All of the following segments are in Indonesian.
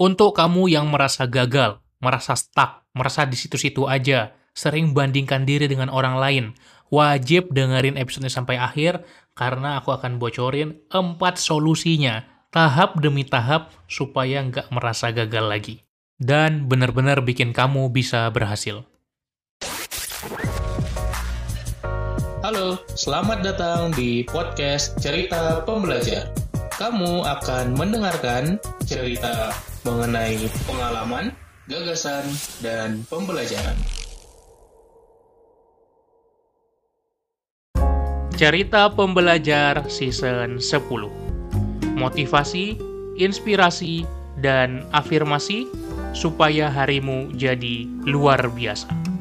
Untuk kamu yang merasa gagal, merasa stuck, merasa di situ-situ aja, sering bandingkan diri dengan orang lain, wajib dengerin episode sampai akhir karena aku akan bocorin empat solusinya, tahap demi tahap, supaya nggak merasa gagal lagi. Dan benar-benar bikin kamu bisa berhasil. Halo, selamat datang di podcast Cerita Pembelajar. Kamu akan mendengarkan cerita mengenai pengalaman, gagasan, dan pembelajaran. Cerita Pembelajar Season 10 Motivasi, inspirasi, dan afirmasi supaya harimu jadi luar biasa.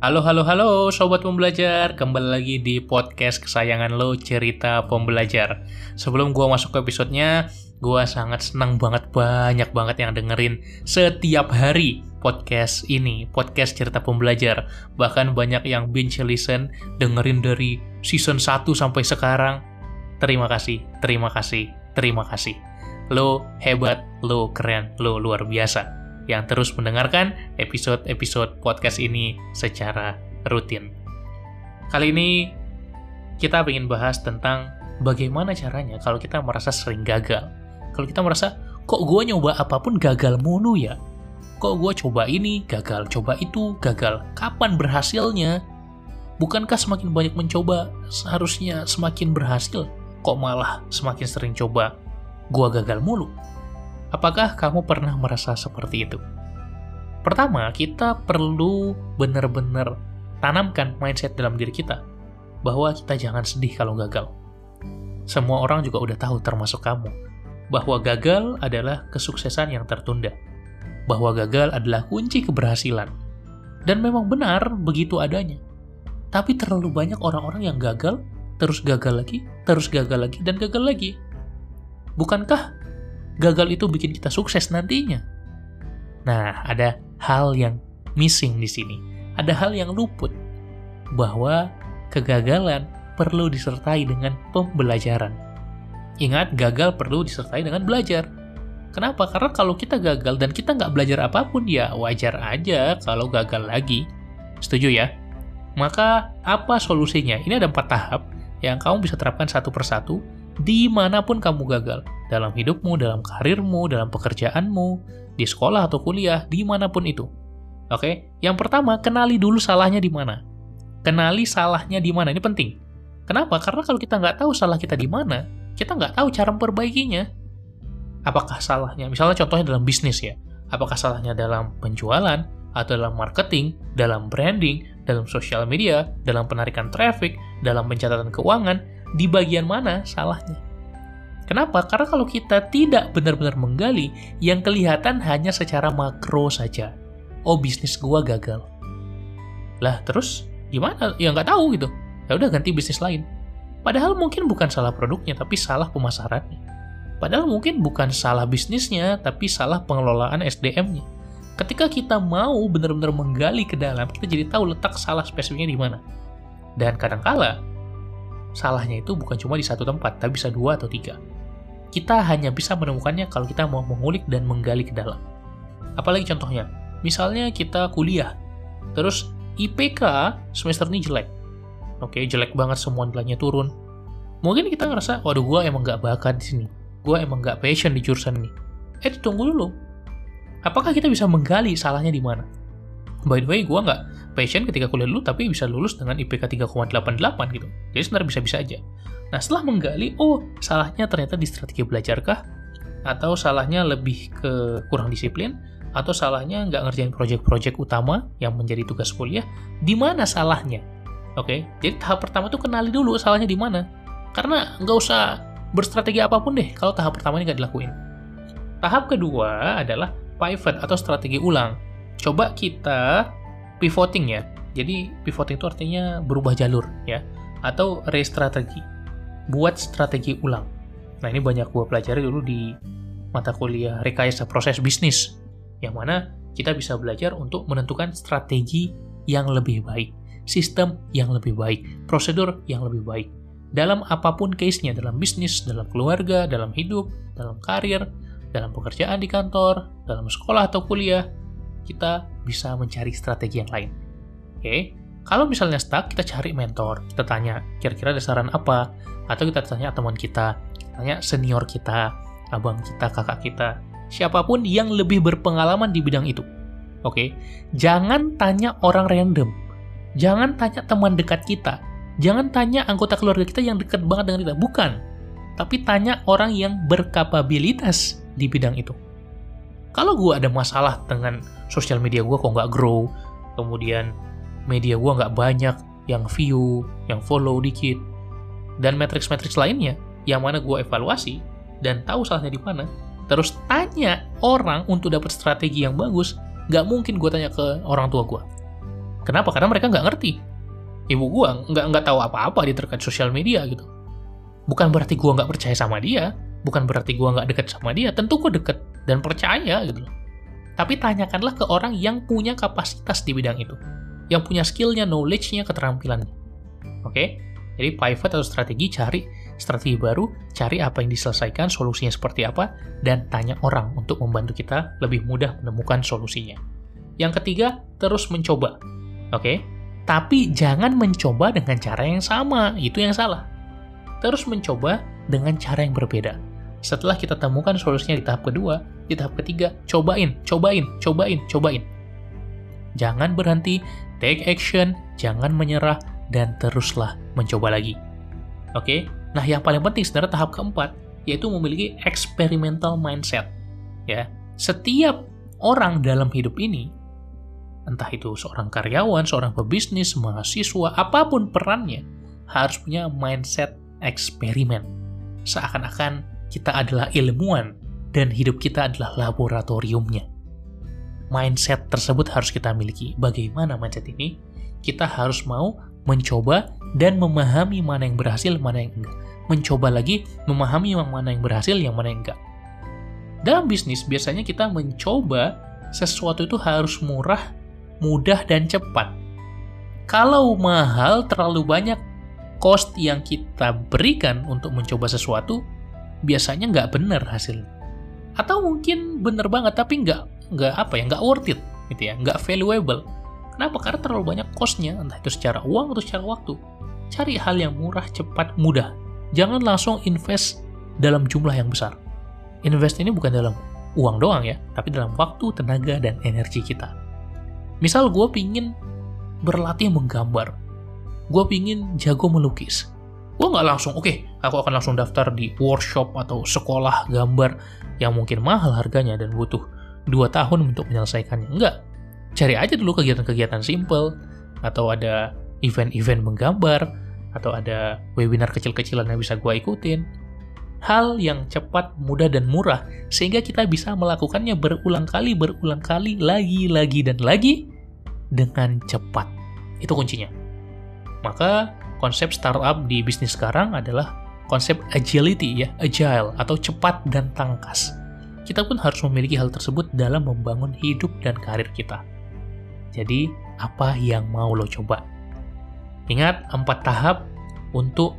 Halo, halo, halo, Sobat Pembelajar. Kembali lagi di podcast kesayangan lo, Cerita Pembelajar. Sebelum gua masuk ke episodenya, gua sangat senang banget, banyak banget yang dengerin setiap hari podcast ini, podcast Cerita Pembelajar. Bahkan banyak yang binge listen, dengerin dari season 1 sampai sekarang. Terima kasih, terima kasih, terima kasih. Lo hebat, lo keren, lo luar biasa yang terus mendengarkan episode-episode podcast ini secara rutin. Kali ini kita ingin bahas tentang bagaimana caranya kalau kita merasa sering gagal. Kalau kita merasa, kok gue nyoba apa pun gagal mulu ya? Kok gue coba ini, gagal, coba itu, gagal. Kapan berhasilnya? Bukankah semakin banyak mencoba, seharusnya semakin berhasil? Kok malah semakin sering coba, gue gagal mulu? Apakah kamu pernah merasa seperti itu? Pertama, kita perlu benar-benar tanamkan mindset dalam diri kita bahwa kita jangan sedih kalau gagal. Semua orang juga udah tahu termasuk kamu bahwa gagal adalah kesuksesan yang tertunda. Bahwa gagal adalah kunci keberhasilan. Dan memang benar begitu adanya. Tapi terlalu banyak orang-orang yang gagal, terus gagal lagi, terus gagal lagi, dan gagal lagi. Bukankah gagal itu bikin kita sukses nantinya. Nah, ada hal yang missing di sini. Ada hal yang luput bahwa kegagalan perlu disertai dengan pembelajaran. Ingat, gagal perlu disertai dengan belajar. Kenapa? Karena kalau kita gagal dan kita nggak belajar apa pun, ya wajar aja kalau gagal lagi. Setuju ya? Maka, apa solusinya? Ini ada empat tahap yang kamu bisa terapkan satu persatu di mana pun kamu gagal. Dalam hidupmu, dalam karirmu, dalam pekerjaanmu, di sekolah atau kuliah, di mana pun itu. Oke, yang pertama, kenali dulu salahnya di mana. Kenali salahnya di mana, ini penting. Kenapa? Karena kalau kita nggak tahu salah kita di mana, kita nggak tahu cara memperbaikinya. Apakah salahnya, misalnya contohnya dalam bisnis ya, apakah salahnya dalam penjualan, atau dalam marketing, dalam branding, dalam sosial media, dalam penarikan traffic, dalam pencatatan keuangan, di bagian mana salahnya. Kenapa? Karena kalau kita tidak benar-benar menggali, yang kelihatan hanya secara makro saja. Oh, bisnis gua gagal. Lah, terus gimana? Ya nggak tahu gitu. Ya udah ganti bisnis lain. Padahal mungkin bukan salah produknya, tapi salah pemasarannya. Padahal mungkin bukan salah bisnisnya, tapi salah pengelolaan SDM-nya. Ketika kita mau benar-benar menggali ke dalam, kita jadi tahu letak salah spesifiknya di mana. Dan kadangkala salahnya itu bukan cuma di satu tempat, tapi bisa dua atau tiga. Kita hanya bisa menemukannya kalau kita mau mengulik dan menggali ke dalam. Apalagi contohnya, misalnya kita kuliah, terus IPK semester ini jelek. Oke, jelek banget semua nilainya turun. Mungkin kita ngerasa, waduh gue emang gak bakat di sini. Gue emang gak passion di jurusan ini. Eh, tunggu dulu. Apakah kita bisa menggali salahnya di mana? By the way, gue nggak passion ketika kuliah dulu, tapi bisa lulus dengan IPK 3,88 gitu. Jadi sebenarnya bisa-bisa aja. Nah, setelah menggali, oh, salahnya ternyata di strategi belajarkah? Atau salahnya lebih ke kurang disiplin? Atau salahnya nggak ngerjain proyek-proyek utama yang menjadi tugas kuliah? Di mana salahnya? Oke, jadi tahap pertama tuh kenali dulu salahnya di mana. Karena nggak usah berstrategi apa pun deh kalau tahap pertama ini nggak dilakuin. Tahap kedua adalah pivot atau strategi ulang coba kita pivoting ya. Jadi pivoting itu artinya berubah jalur ya atau restrategi. Buat strategi ulang. Nah, ini banyak gua pelajari dulu di mata kuliah rekayasa proses bisnis yang mana kita bisa belajar untuk menentukan strategi yang lebih baik. sistem yang lebih baik, prosedur yang lebih baik. Dalam apa pun case-nya, dalam bisnis, dalam keluarga, dalam hidup, dalam karir, dalam pekerjaan di kantor, dalam sekolah atau kuliah, kita bisa mencari strategi yang lain. Oke, kalau misalnya stuck, kita cari mentor, kita tanya kira-kira ada saran apa, atau kita tanya teman kita, tanya senior kita, abang kita, kakak kita, siapa pun yang lebih berpengalaman di bidang itu. Oke, jangan tanya orang random, jangan tanya teman dekat kita, jangan tanya anggota keluarga kita yang dekat banget dengan kita, bukan. Tapi tanya orang yang berkapabilitas di bidang itu. Kalau gue ada masalah dengan sosial media gue kok nggak grow, kemudian media gue nggak banyak yang view, yang follow dikit, dan matrix-matrix lainnya, yang mana gue evaluasi dan tahu salahnya di mana, terus tanya orang untuk dapat strategi yang bagus, nggak mungkin gue tanya ke orang tua gue. Kenapa? Karena mereka nggak ngerti. Ibu gue nggak nggak tahu apa-apa di terkait sosial media gitu. Bukan berarti gue nggak percaya sama dia, bukan berarti gue nggak deket sama dia. Tentu gue deket dan percaya gitu. Tapi tanyakanlah ke orang yang punya kapasitas di bidang itu. Yang punya skillnya, knowledge-nya, keterampilannya. Oke? Jadi pivot atau strategi cari strategi baru, cari apa yang diselesaikan, solusinya seperti apa, dan tanya orang untuk membantu kita lebih mudah menemukan solusinya. Yang ketiga, terus mencoba. Oke? Tapi jangan mencoba dengan cara yang sama, itu yang salah. Terus mencoba dengan cara yang berbeda. Setelah kita temukan solusinya di tahap kedua, di tahap ketiga, cobain, cobain, cobain, cobain. Jangan berhenti, take action, jangan menyerah, dan teruslah mencoba lagi. Oke, nah yang paling penting sebenarnya tahap keempat, yaitu memiliki experimental mindset. Ya, setiap orang dalam hidup ini, entah itu seorang karyawan, seorang pebisnis, mahasiswa, apa pun perannya, harus punya mindset eksperimen. Seakan-akan kita adalah ilmuwan dan hidup kita adalah laboratoriumnya. Mindset tersebut harus kita miliki. Bagaimana mindset ini? Kita harus mau mencoba dan memahami mana yang berhasil, mana yang enggak. Mencoba lagi, memahami mana yang berhasil, yang mana yang enggak. Dalam bisnis, biasanya kita mencoba sesuatu itu harus murah, mudah, dan cepat. Kalau mahal, terlalu banyak cost yang kita berikan untuk mencoba sesuatu, biasanya nggak benar hasilnya. Atau mungkin benar banget, tapi nggak nggak apa ya, nggak worth it, gitu ya, nggak valuable. Kenapa? Karena terlalu banyak cost-nya, entah itu secara uang atau secara waktu. Cari hal yang murah, cepat, mudah. Jangan langsung invest dalam jumlah yang besar. Invest ini bukan dalam uang doang ya, tapi dalam waktu, tenaga, dan energi kita. Misal gue pingin berlatih menggambar. Gue pingin jago melukis gue nggak langsung oke okay, aku akan langsung daftar di workshop atau sekolah gambar yang mungkin mahal harganya dan butuh dua tahun untuk menyelesaikannya enggak cari aja dulu kegiatan-kegiatan simple atau ada event-event menggambar atau ada webinar kecil-kecilan yang bisa gue ikutin hal yang cepat, mudah, dan murah sehingga kita bisa melakukannya berulang kali, berulang kali, lagi, lagi, dan lagi dengan cepat. Itu kuncinya. Maka konsep startup di bisnis sekarang adalah konsep agility ya, agile atau cepat dan tangkas. Kita pun harus memiliki hal tersebut dalam membangun hidup dan karir kita. Jadi, apa yang mau lo coba? Ingat, empat tahap untuk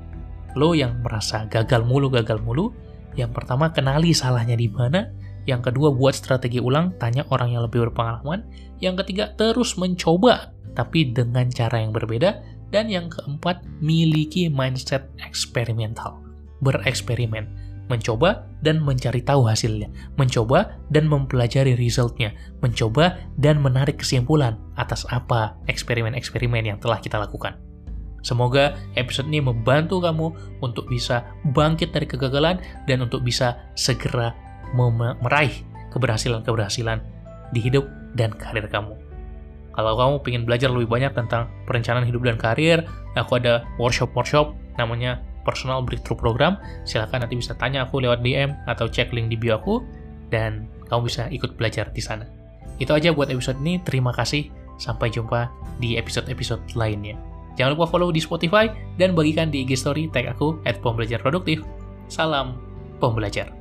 lo yang merasa gagal mulu, gagal mulu. Yang pertama, kenali salahnya di mana. Yang kedua, buat strategi ulang, tanya orang yang lebih berpengalaman. Yang ketiga, terus mencoba, tapi dengan cara yang berbeda. Dan yang keempat, miliki mindset eksperimental. Bereksperimen, mencoba dan mencari tahu hasilnya, mencoba dan mempelajari resultnya, mencoba dan menarik kesimpulan atas apa eksperimen-eksperimen yang telah kita lakukan. Semoga episode ini membantu kamu untuk bisa bangkit dari kegagalan dan untuk bisa segera meraih keberhasilan-keberhasilan di hidup dan karir kamu. Kalau kamu ingin belajar lebih banyak tentang perencanaan hidup dan karir, aku ada workshop-workshop namanya Personal Breakthrough Program. Silahkan nanti bisa tanya aku lewat DM atau cek link di bio aku, dan kamu bisa ikut belajar di sana. Itu aja buat episode ini. Terima kasih. Sampai jumpa di episode-episode lainnya. Jangan lupa follow di Spotify dan bagikan di IG Story tag aku at pembelajar produktif. Salam pembelajar.